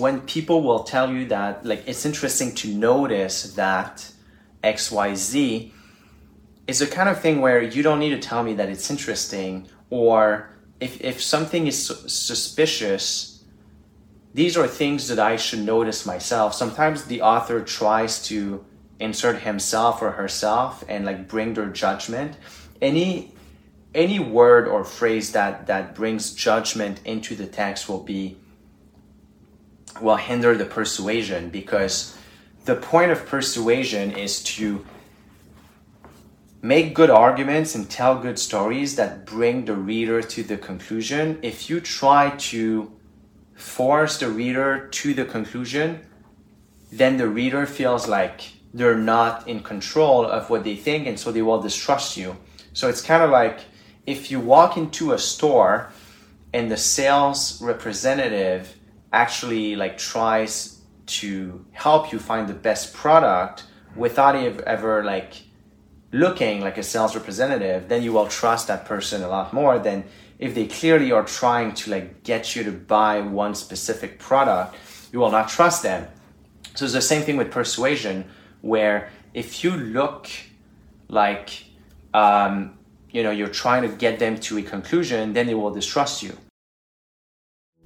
When people will tell you that like it's interesting to notice that xyz is the kind of thing where you don't need to tell me that it's interesting or if, if something is su- suspicious these are things that i should notice myself. Sometimes the author tries to insert himself or herself and like bring their judgment. Any any word or phrase that that brings judgment into the text will be will hinder the persuasion because the point of persuasion is to make good arguments and tell good stories that bring the reader to the conclusion. If you try to force the reader to the conclusion, then the reader feels like they're not in control of what they think and so they will distrust you. So it's kind of like if you walk into a store and the sales representative actually like tries to help you find the best product without ever like looking like a sales representative then you will trust that person a lot more than if they clearly are trying to like get you to buy one specific product you will not trust them. So it's the same thing with persuasion where if you look like um, you know you're trying to get them to a conclusion then they will distrust you